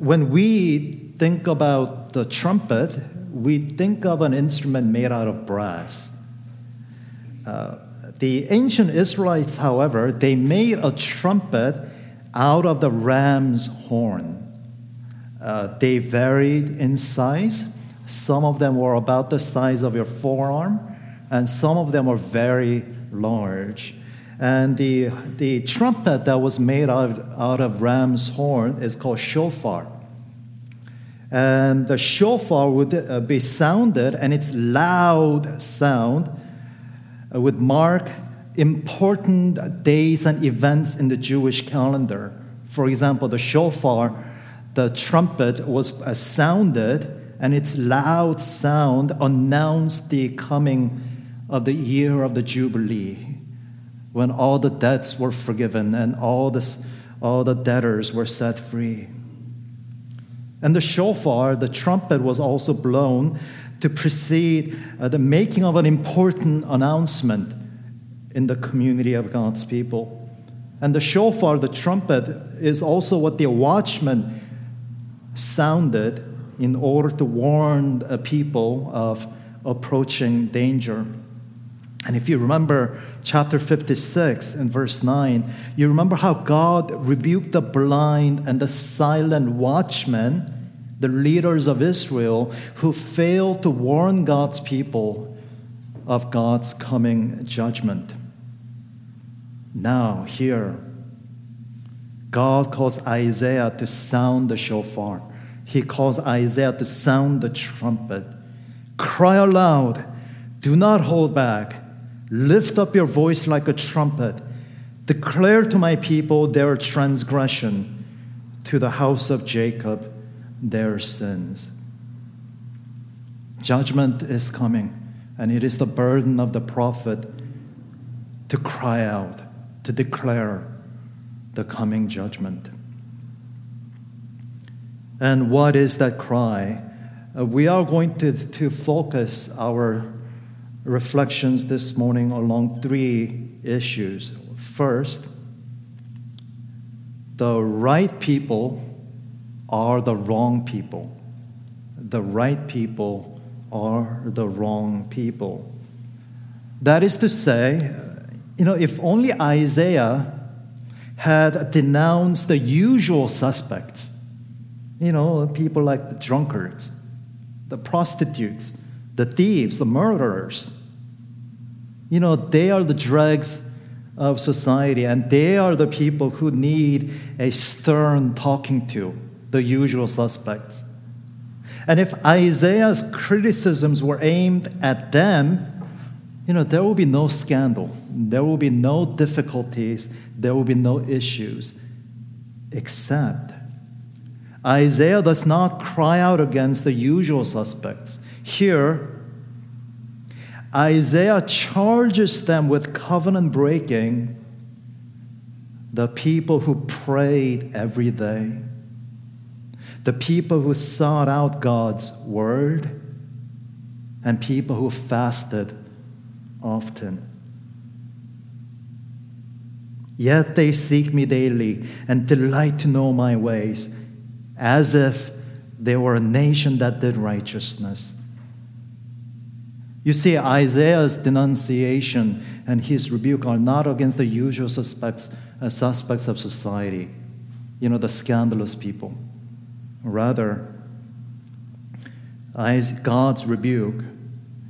when we think about the trumpet, we think of an instrument made out of brass. Uh, the ancient Israelites, however, they made a trumpet out of the ram's horn. Uh, they varied in size. Some of them were about the size of your forearm, and some of them were very large. And the, the trumpet that was made out, out of ram's horn is called shofar. And the shofar would uh, be sounded, and its loud sound uh, would mark important days and events in the Jewish calendar. For example, the shofar, the trumpet was uh, sounded, and its loud sound announced the coming of the year of the Jubilee, when all the debts were forgiven and all, this, all the debtors were set free. And the shofar, the trumpet, was also blown to precede uh, the making of an important announcement in the community of God's people. And the shofar, the trumpet, is also what the watchman sounded in order to warn a people of approaching danger. And if you remember chapter 56 and verse 9, you remember how God rebuked the blind and the silent watchmen, the leaders of Israel, who failed to warn God's people of God's coming judgment. Now, here, God calls Isaiah to sound the shofar. He calls Isaiah to sound the trumpet. Cry aloud, do not hold back. Lift up your voice like a trumpet. Declare to my people their transgression, to the house of Jacob their sins. Judgment is coming, and it is the burden of the prophet to cry out, to declare the coming judgment. And what is that cry? Uh, we are going to, to focus our reflections this morning along three issues. First, the right people are the wrong people. The right people are the wrong people. That is to say, you know, if only Isaiah had denounced the usual suspects, you know, people like the drunkards, the prostitutes, the thieves, the murderers. You know, they are the dregs of society, and they are the people who need a stern talking to, the usual suspects. And if Isaiah's criticisms were aimed at them, you know, there will be no scandal, there will be no difficulties, there will be no issues, except Isaiah does not cry out against the usual suspects. Here, Isaiah charges them with covenant breaking the people who prayed every day, the people who sought out God's word, and people who fasted often. Yet they seek me daily and delight to know my ways, as if they were a nation that did righteousness. You see, Isaiah's denunciation and his rebuke are not against the usual suspects, uh, suspects of society, you know, the scandalous people. Rather, God's rebuke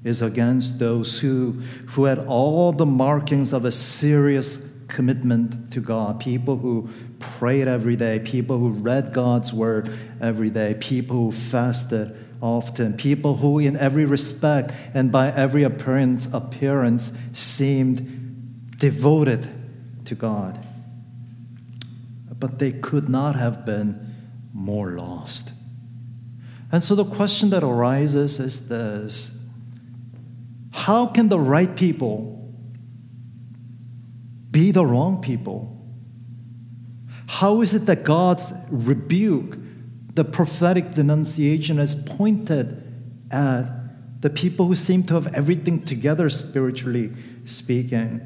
is against those who, who had all the markings of a serious commitment to God, people who prayed every day, people who read God's word every day, people who fasted often, people who, in every respect and by every appearance, appearance seemed devoted to God. But they could not have been more lost. And so the question that arises is this How can the right people be the wrong people? How is it that God's rebuke the prophetic denunciation is pointed at the people who seem to have everything together spiritually speaking.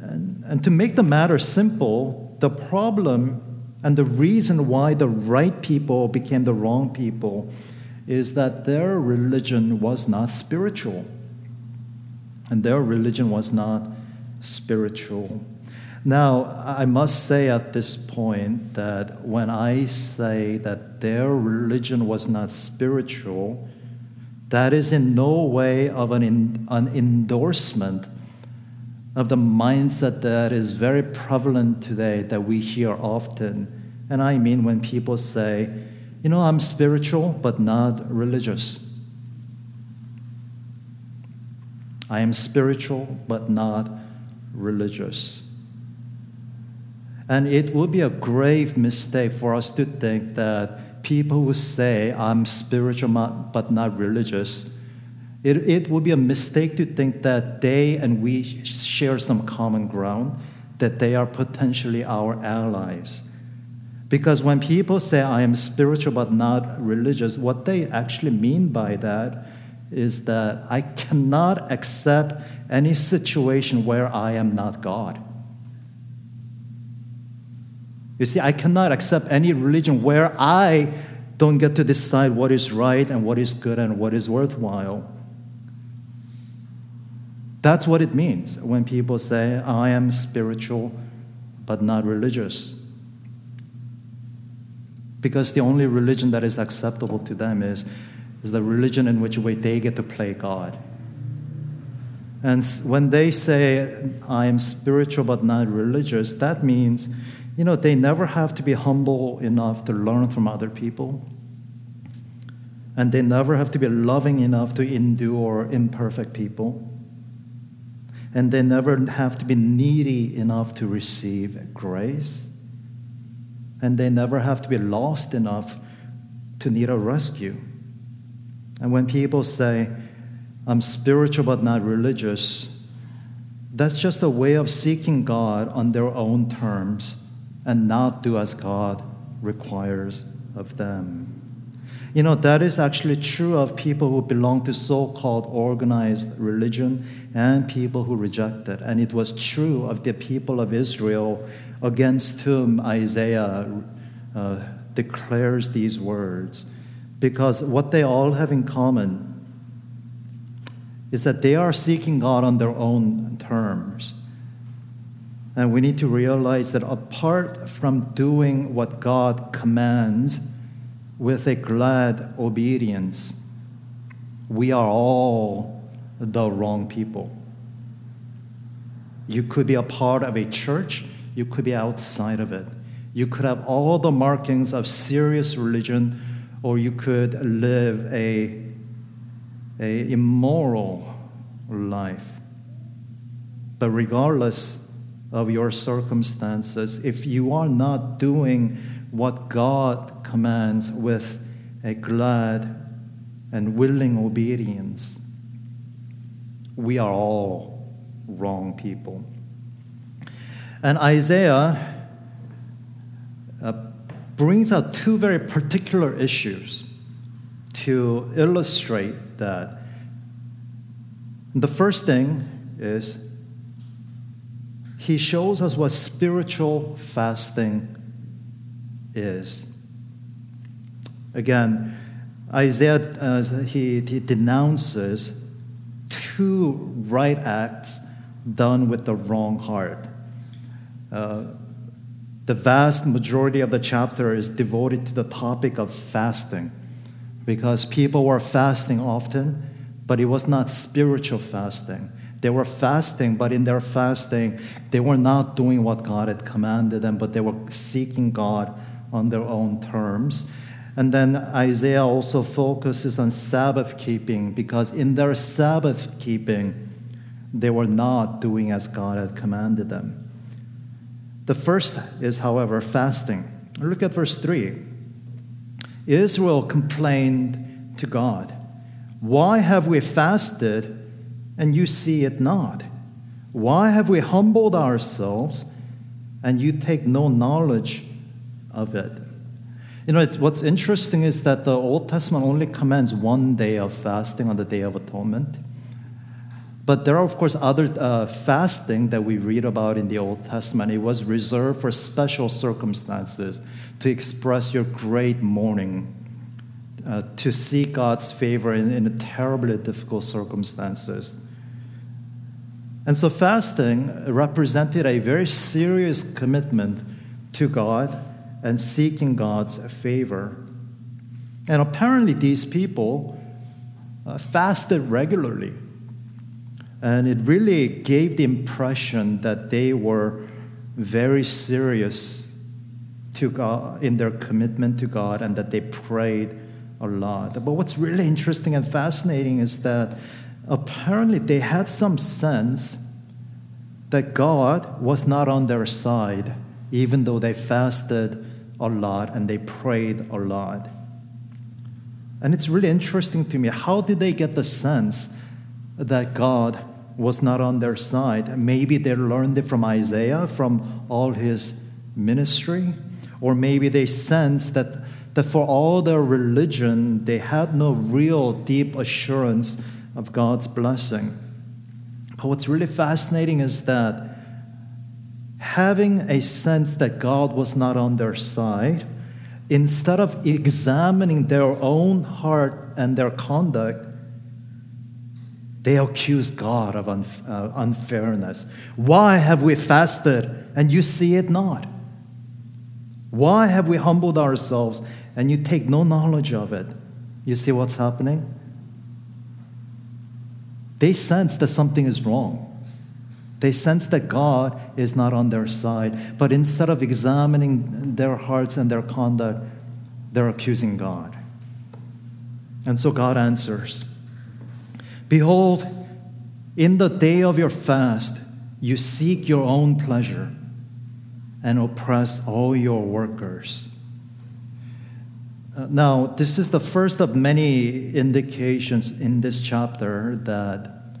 And, and to make the matter simple, the problem And the reason why the right people became the wrong people is that their religion was not spiritual. And their religion was not spiritual. Now, I must say at this point that when I say that their religion was not spiritual, that is in no way of an, in, an endorsement of the mindset that is very prevalent today that we hear often. And I mean when people say, you know, I'm spiritual but not religious. I am spiritual but not religious. And it would be a grave mistake for us to think that people who say, I'm spiritual but not religious, it, it would be a mistake to think that they and we share some common ground, that they are potentially our allies. Because when people say, I am spiritual but not religious, what they actually mean by that is that I cannot accept any situation where I am not God. You see, I cannot accept any religion where I don't get to decide what is right and what is good and what is worthwhile. That's what it means when people say, I am spiritual but not religious. Because the only religion that is acceptable to them is, is the religion in which way they get to play God. And when they say, I am spiritual but not religious, that means, you know, they never have to be humble enough to learn from other people. And they never have to be loving enough to endure imperfect people and they never have to be needy enough to receive grace. And they never have to be lost enough to need a rescue. And when people say, I'm spiritual but not religious, that's just a way of seeking God on their own terms and not do as God requires of them. You know, that is actually true of people who belong to so called organized religion and people who reject it. And it was true of the people of Israel against whom Isaiah uh, declares these words. Because what they all have in common is that they are seeking God on their own terms. And we need to realize that apart from doing what God commands, with a glad obedience, we are all the wrong people. You could be a part of a church, you could be outside of it. You could have all the markings of serious religion, or you could live a, a immoral life. But regardless of your circumstances, if you are not doing what God commands with a glad and willing obedience, we are all wrong people. And Isaiah uh, brings out two very particular issues to illustrate that. The first thing is he shows us what spiritual fasting is. Again, Isaiah uh, he, he denounces two right acts done with the wrong heart. Uh, the vast majority of the chapter is devoted to the topic of fasting because people were fasting often, but it was not spiritual fasting. They were fasting, but in their fasting, they were not doing what God had commanded them, but they were seeking God on their own terms. And then Isaiah also focuses on Sabbath keeping because in their Sabbath keeping, they were not doing as God had commanded them. The first is, however, fasting. Look at verse 3. Israel complained to God, Why have we fasted and you see it not? Why have we humbled ourselves and you take no knowledge of it. You know, what's interesting is that the Old Testament only commands one day of fasting on the Day of Atonement. But there are, of course, other uh, fasting that we read about in the Old Testament. It was reserved for special circumstances to express your great mourning, uh, to seek God's favor in, in terribly difficult circumstances. And so, fasting represented a very serious commitment to God and seeking God's favor. And apparently, these people uh, fasted regularly. And it really gave the impression that they were very serious to God, in their commitment to God and that they prayed a lot. But what's really interesting and fascinating is that apparently they had some sense that God was not on their side, even though they fasted a lot and they prayed a lot. And it's really interesting to me how did they get the sense that God was not on their side. Maybe they learned it from Isaiah, from all his ministry, or maybe they sensed that, that for all their religion, they had no real deep assurance of God's blessing. But what's really fascinating is that having a sense that God was not on their side, instead of examining their own heart and their conduct, they accuse God of unf- uh, unfairness. Why have we fasted and you see it not? Why have we humbled ourselves and you take no knowledge of it? You see what's happening? They sense that something is wrong. They sense that God is not on their side. But instead of examining their hearts and their conduct, they're accusing God. And so God answers Behold, in the day of your fast, you seek your own pleasure and oppress all your workers. Uh, now, this is the first of many indications in this chapter that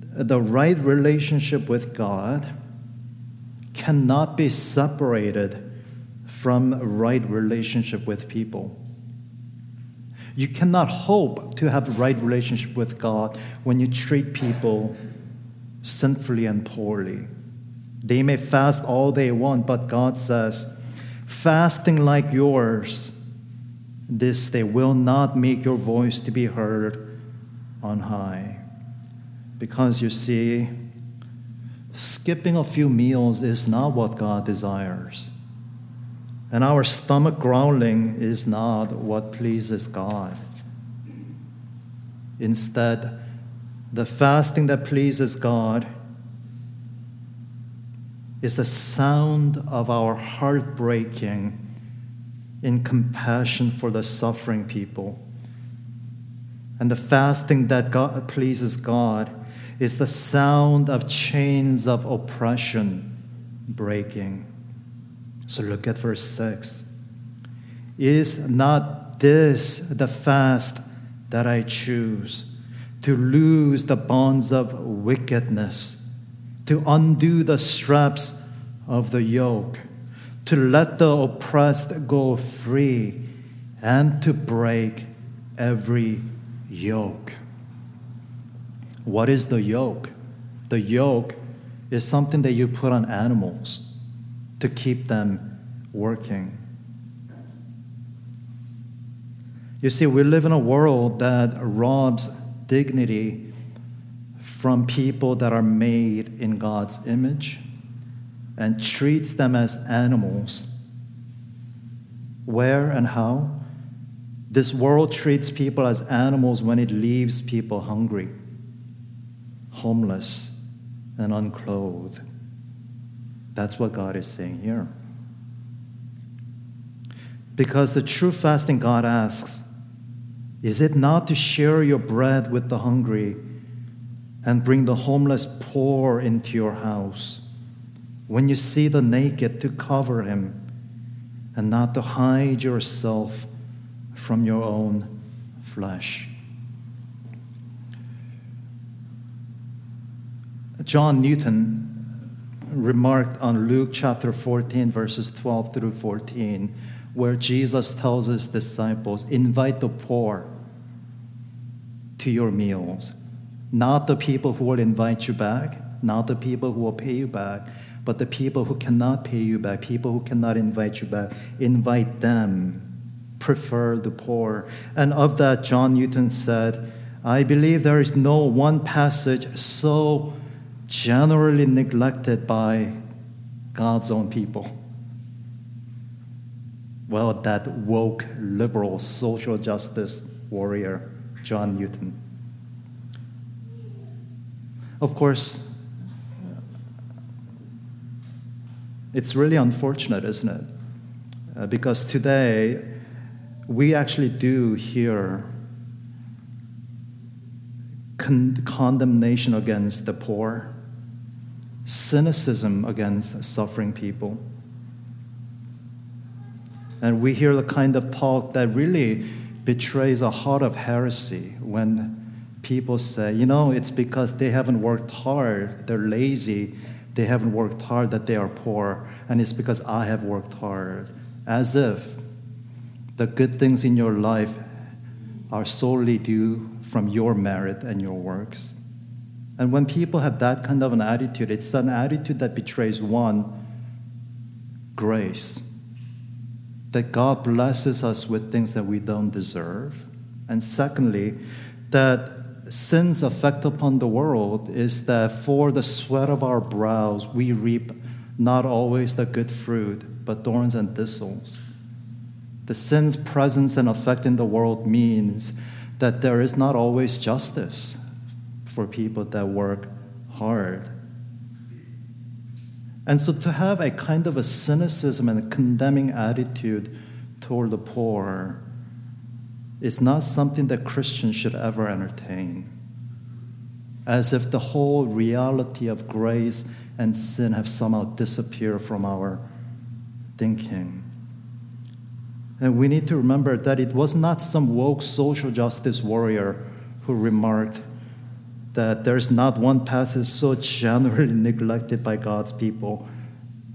the right relationship with God cannot be separated from right relationship with people. You cannot hope to have right relationship with God when you treat people sinfully and poorly. They may fast all they want, but God says, fasting like yours, this they will not make your voice to be heard on high. Because you see, skipping a few meals is not what God desires. And our stomach growling is not what pleases God. Instead, the fasting that pleases God is the sound of our heart breaking in compassion for the suffering people. And the fasting that God, pleases God is the sound of chains of oppression breaking. So look at verse 6. Is not this the fast that I choose? To loose the bonds of wickedness, to undo the straps of the yoke, to let the oppressed go free, and to break every yoke. What is the yoke? The yoke is something that you put on animals to keep them working. You see, we live in a world that robs dignity from people that are made in God's image and treats them as animals. Where and how? This world treats people as animals when it leaves people hungry, homeless, and unclothed. That's what God is saying here. Because the true fasting God asks, is it not to share your bread with the hungry and bring the homeless poor into your house? When you see the naked, to cover him and not to hide yourself from your own flesh. John Newton remarked on Luke chapter 14, verses 12 through 14, where Jesus tells his disciples, Invite the poor to your meals. Not the people who will invite you back, not the people who will pay you back, but the people who cannot pay you back, people who cannot invite you back. Invite them. Prefer the poor. And of that, John Newton said, I believe there is no one passage so generally neglected by God's own people. Well, that woke, liberal, social justice warrior, John Newton. Of course, it's really unfortunate, isn't it? Uh, because today, we actually do hear con- condemnation against the poor, cynicism against suffering people. And we hear the kind of talk that really betrays a heart of heresy when people say, you know, it's because they haven't worked hard, they're lazy, they haven't worked hard that they are poor, and it's because I have worked hard. As if the good things in your life are solely due from your merit and your works. And when people have that kind of an attitude, it's an attitude that betrays one, grace. That God blesses us with things that we don't deserve. And secondly, that sin's effect upon the world is that for the sweat of our brows we reap not always the good fruit, but thorns and thistles. The sin's presence and effect in the world means that there is not always justice for people that work hard. And so to have a kind of a cynicism and a condemning attitude toward the poor is not something that Christians should ever entertain. As if the whole reality of grace and sin have somehow disappeared from our thinking. And we need to remember that it was not some woke social justice warrior who remarked that there's not one passage so generally neglected by God's people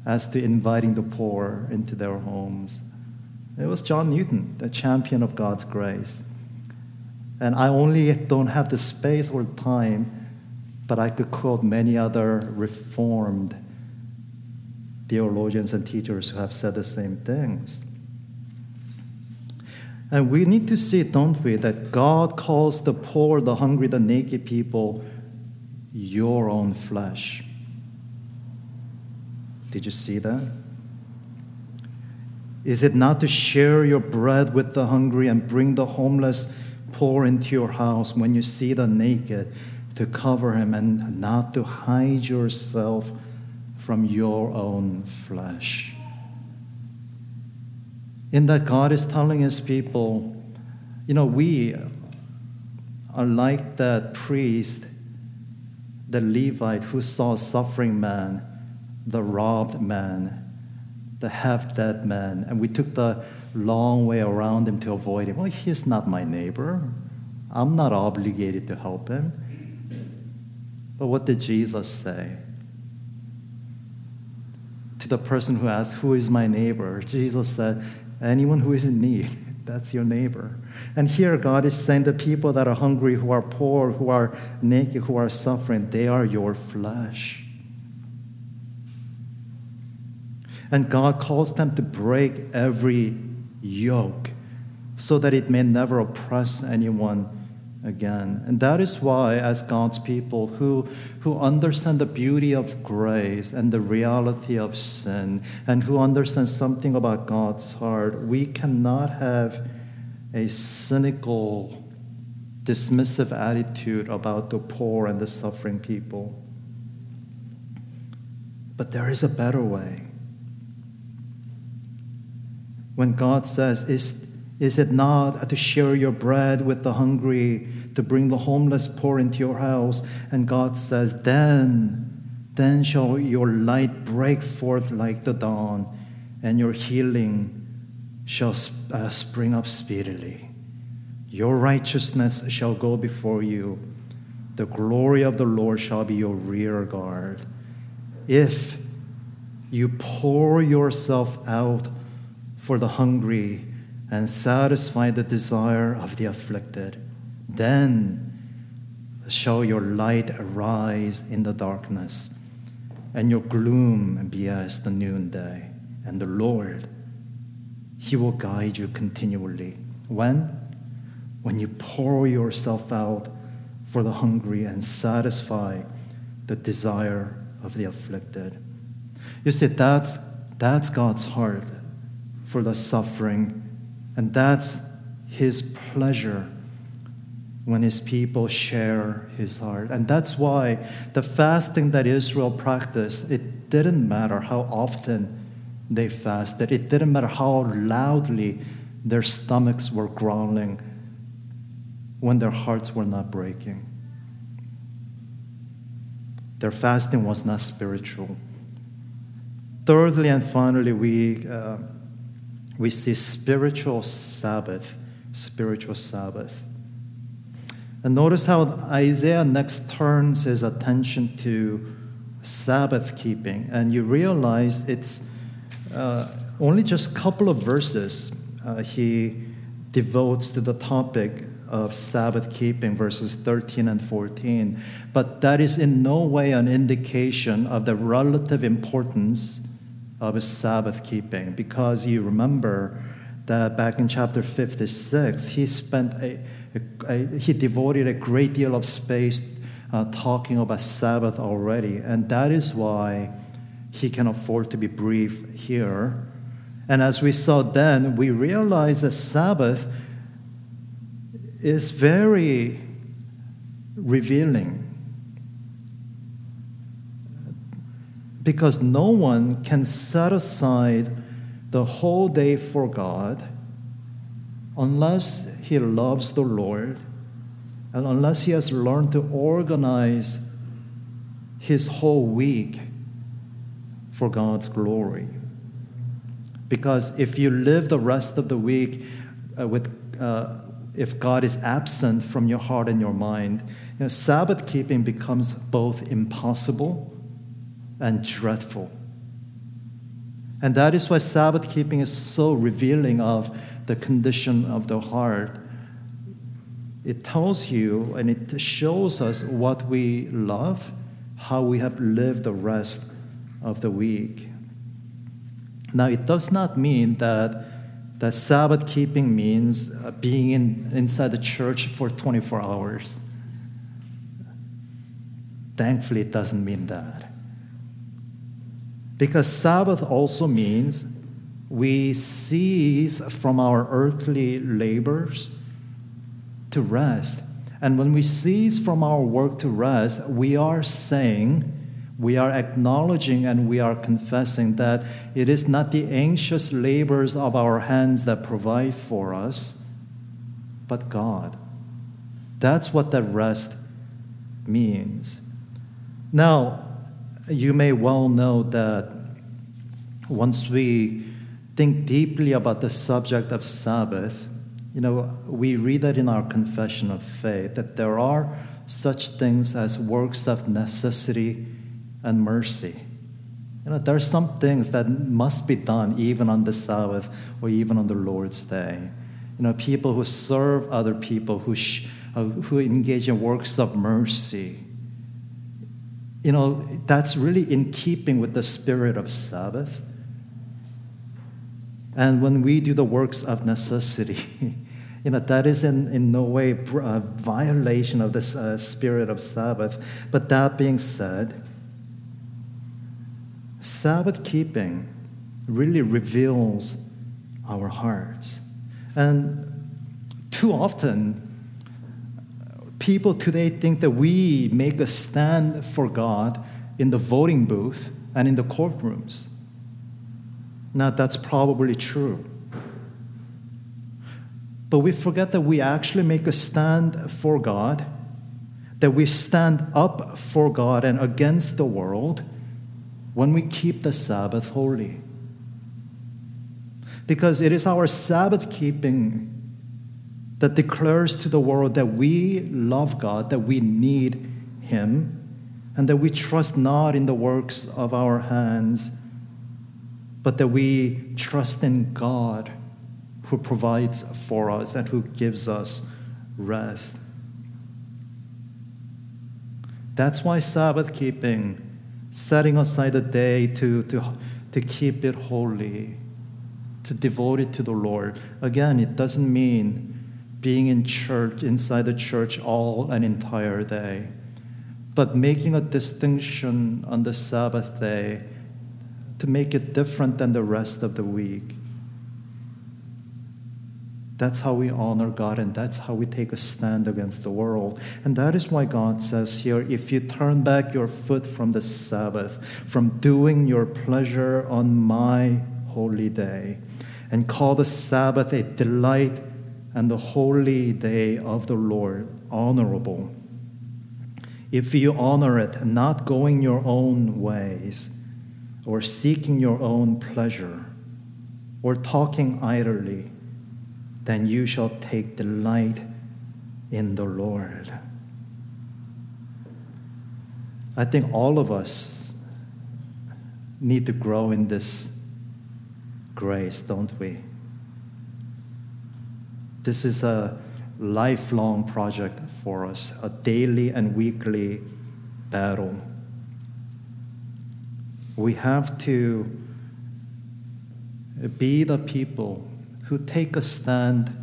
as to inviting the poor into their homes. It was John Newton, the champion of God's grace. And I only don't have the space or time, but I could quote many other reformed theologians and teachers who have said the same things. And we need to see, don't we, that God calls the poor, the hungry, the naked people your own flesh. Did you see that? Is it not to share your bread with the hungry and bring the homeless poor into your house when you see the naked, to cover him and not to hide yourself from your own flesh? In that, God is telling his people, you know, we are like that priest, the Levite who saw a suffering man, the robbed man the half dead man, and we took the long way around him to avoid him. Well, he's not my neighbor. I'm not obligated to help him. But what did Jesus say? To the person who asked, Who is my neighbor? Jesus said, Anyone who is in need, that's your neighbor. And here God is saying the people that are hungry, who are poor, who are naked, who are suffering, they are your flesh. And God calls them to break every yoke so that it may never oppress anyone again. And that is why, as God's people who, who understand the beauty of grace and the reality of sin, and who understand something about God's heart, we cannot have a cynical, dismissive attitude about the poor and the suffering people. But there is a better way when God says, Is, is it not to share your bread with the hungry, to bring the homeless poor into your house? And God says, Then, then shall your light break forth like the dawn, and your healing shall uh, spring up speedily. Your righteousness shall go before you. The glory of the Lord shall be your rear guard. If you pour yourself out for the hungry and satisfy the desire of the afflicted. Then shall your light arise in the darkness, and your gloom be as the noonday. And the Lord, He will guide you continually. When? When you pour yourself out for the hungry and satisfy the desire of the afflicted. You see, that's, that's God's heart for the suffering, and that's His pleasure when his people share his heart. And that's why the fasting that Israel practiced, it didn't matter how often they fasted, it didn't matter how loudly their stomachs were growling when their hearts were not breaking. Their fasting was not spiritual. Thirdly and finally, we, uh, we see spiritual Sabbath. Spiritual Sabbath. And notice how Isaiah next turns his attention to Sabbath keeping. And you realize it's uh, only just a couple of verses uh, he devotes to the topic of Sabbath keeping, verses 13 and 14. But that is in no way an indication of the relative importance of Sabbath keeping, because you remember that back in chapter 56, he spent a he devoted a great deal of space uh, talking about Sabbath already, and that is why he can afford to be brief here. And as we saw then, we realize that Sabbath is very revealing. Because no one can set aside the whole day for God unless he loves the Lord, and unless he has learned to organize his whole week for God's glory. Because if you live the rest of the week uh, with, uh, if God is absent from your heart and your mind, you know, Sabbath keeping becomes both impossible and dreadful. And that is why Sabbath keeping is so revealing of the condition of the heart. It tells you and it shows us what we love, how we have lived the rest of the week. Now, it does not mean that that Sabbath keeping means being in, inside the church for 24 hours. Thankfully, it doesn't mean that. Because Sabbath also means we cease from our earthly labors to rest. And when we cease from our work to rest, we are saying, we are acknowledging and we are confessing that it is not the anxious labors of our hands that provide for us, but God. That's what that rest means. Now, you may well know that once we think deeply about the subject of Sabbath, you know, we read that in our confession of faith that there are such things as works of necessity and mercy. You know, there are some things that must be done even on the Sabbath or even on the Lord's day. You know, people who serve other people, who, sh- uh, who engage in works of mercy. You know, that's really in keeping with the spirit of Sabbath. And when we do the works of necessity, you know, that is in, in no way a violation of the uh, spirit of Sabbath. But that being said, Sabbath keeping really reveals our hearts. And too often, people today think that we make a stand for God in the voting booth and in the courtrooms. Now, that's probably true. But we forget that we actually make a stand for God, that we stand up for God and against the world when we keep the Sabbath holy. Because it is our Sabbath keeping that declares to the world that we love God, that we need Him, and that we trust not in the works of our hands but that we trust in God who provides for us and who gives us rest. That's why Sabbath keeping, setting aside a day to, to, to keep it holy, to devote it to the Lord. Again, it doesn't mean being in church, inside the church all an entire day, but making a distinction on the Sabbath day to make it different than the rest of the week. That's how we honor God, and that's how we take a stand against the world. And that is why God says here if you turn back your foot from the Sabbath, from doing your pleasure on my holy day, and call the Sabbath a delight and the holy day of the Lord honorable. If you honor it, not going your own ways, or seeking your own pleasure, or talking idly, then you shall take delight in the Lord. I think all of us need to grow in this grace, don't we? This is a lifelong project for us, a daily and weekly battle. We have to be the people who take a stand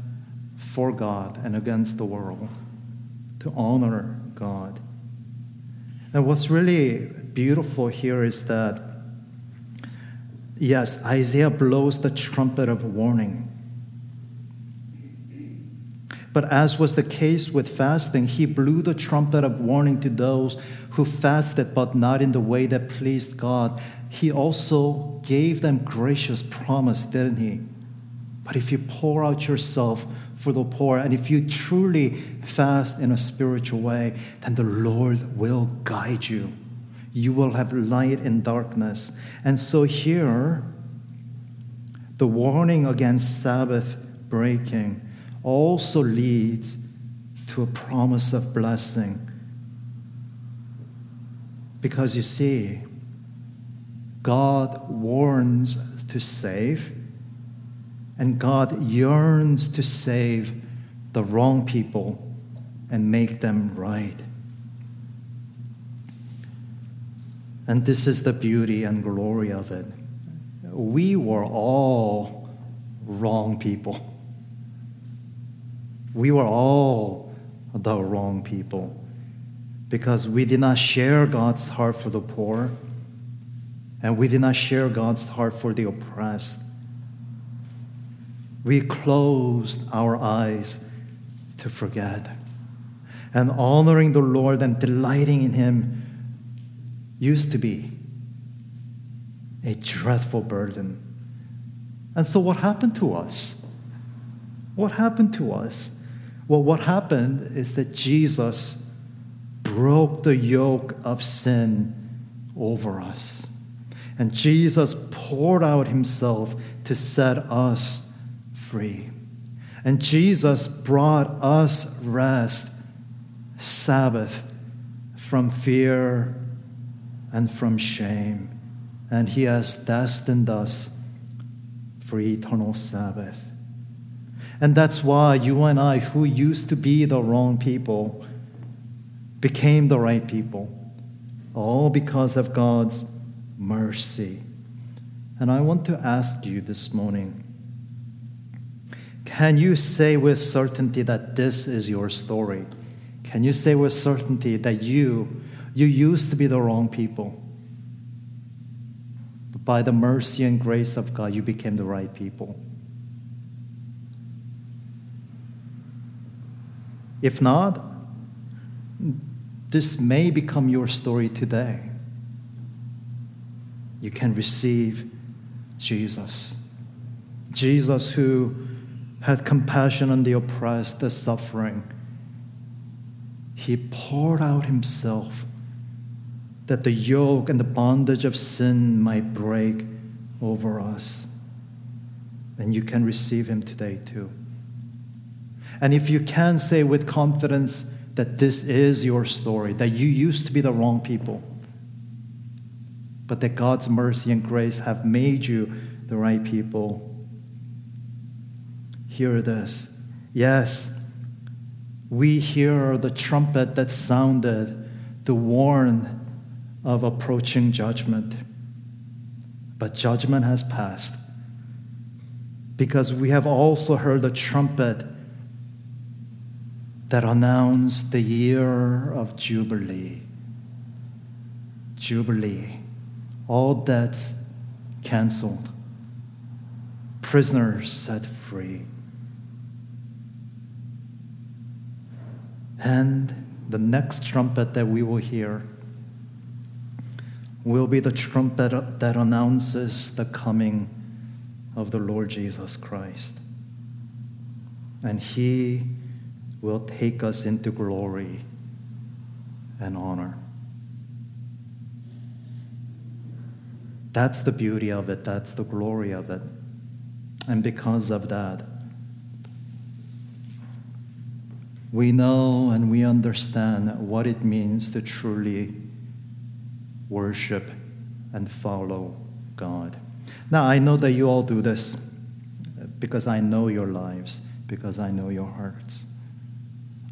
for God and against the world, to honor God. And what's really beautiful here is that, yes, Isaiah blows the trumpet of warning. But as was the case with fasting, he blew the trumpet of warning to those who fasted, but not in the way that pleased God. He also gave them gracious promise, didn't he? But if you pour out yourself for the poor, and if you truly fast in a spiritual way, then the Lord will guide you. You will have light in darkness. And so here, the warning against Sabbath breaking also leads to a promise of blessing. Because you see, God warns to save and God yearns to save the wrong people and make them right. And this is the beauty and glory of it. We were all wrong people. We were all the wrong people because we did not share God's heart for the poor and we did not share God's heart for the oppressed we closed our eyes to forget. And honoring the Lord and delighting in Him used to be a dreadful burden. And so, what happened to us? What happened to us? Well, what happened is that Jesus broke the yoke of sin over us. And Jesus poured out Himself to set us free. And Jesus brought us rest, Sabbath, from fear and from shame. And He has destined us for eternal Sabbath. And that's why you and I, who used to be the wrong people, became the right people, all because of God's mercy. And I want to ask you this morning can you say with certainty that this is your story? Can you say with certainty that you you used to be the wrong people? But by the mercy and grace of God, you became the right people. If not, this may become your story today. You can receive Jesus. Jesus, who had compassion on the oppressed, the suffering. He poured out himself that the yoke and the bondage of sin might break over us. And you can receive him today too. And if you can say with confidence that this is your story, that you used to be the wrong people, but that God's mercy and grace have made you the right people hear this. Yes, we hear the trumpet that sounded, the warn of approaching judgment. But judgment has passed because we have also heard the trumpet that announced the year of Jubilee. Jubilee. All debts canceled, prisoners set free. And the next trumpet that we will hear will be the trumpet that announces the coming of the Lord Jesus Christ. And He will take us into glory and honor. That's the beauty of it, that's the glory of it. And because of that, we know and we understand what it means to truly worship and follow God. Now, I know that you all do this because I know your lives, because I know your hearts.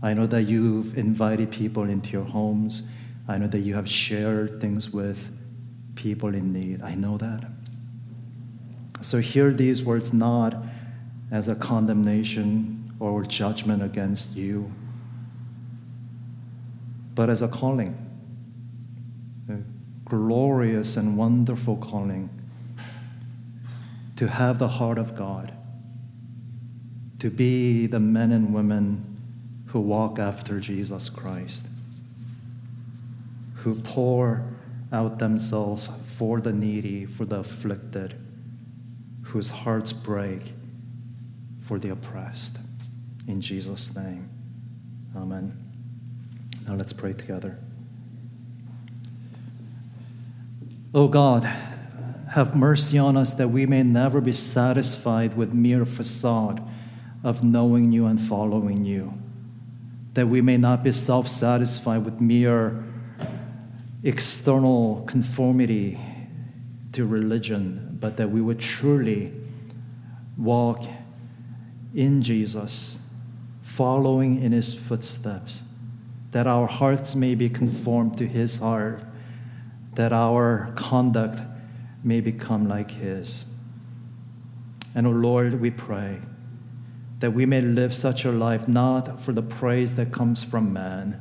I know that you've invited people into your homes. I know that you have shared things with people in need. I know that. So hear these words not as a condemnation or judgment against you, but as a calling, a glorious and wonderful calling to have the heart of God, to be the men and women who walk after Jesus Christ, who pour out themselves for the needy, for the afflicted, whose hearts break for the oppressed. In Jesus' name, amen. Now let's pray together. Oh God, have mercy on us that we may never be satisfied with mere facade of knowing you and following you that we may not be self satisfied with mere external conformity to religion, but that we would truly walk in Jesus, following in his footsteps, that our hearts may be conformed to his heart, that our conduct may become like his. And, O oh Lord, we pray that we may live such a life not for the praise that comes from man,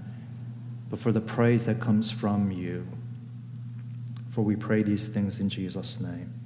but for the praise that comes from you. For we pray these things in Jesus' name.